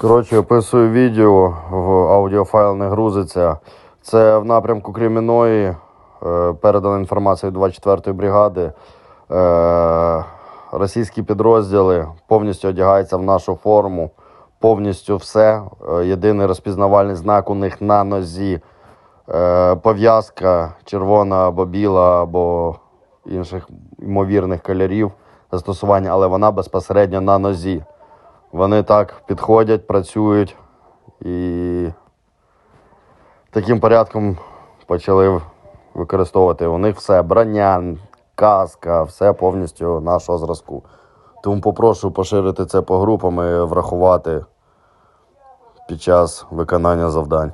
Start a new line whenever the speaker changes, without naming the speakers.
Коротше, описую відео, в аудіофайл не грузиться. Це в напрямку Креміної. е, Передана інформація від 24-ї бригади. Е, Російські підрозділи повністю одягаються в нашу форму. Повністю все. Е, Єдиний розпізнавальний знак у них на нозі. Пов'язка червона або біла, або інших ймовірних кольорів застосування, але вона безпосередньо на нозі. Вони так підходять, працюють і таким порядком почали використовувати. У них все броня, каска, все повністю нашого зразку. Тому попрошу поширити це по групам і врахувати під час виконання завдань.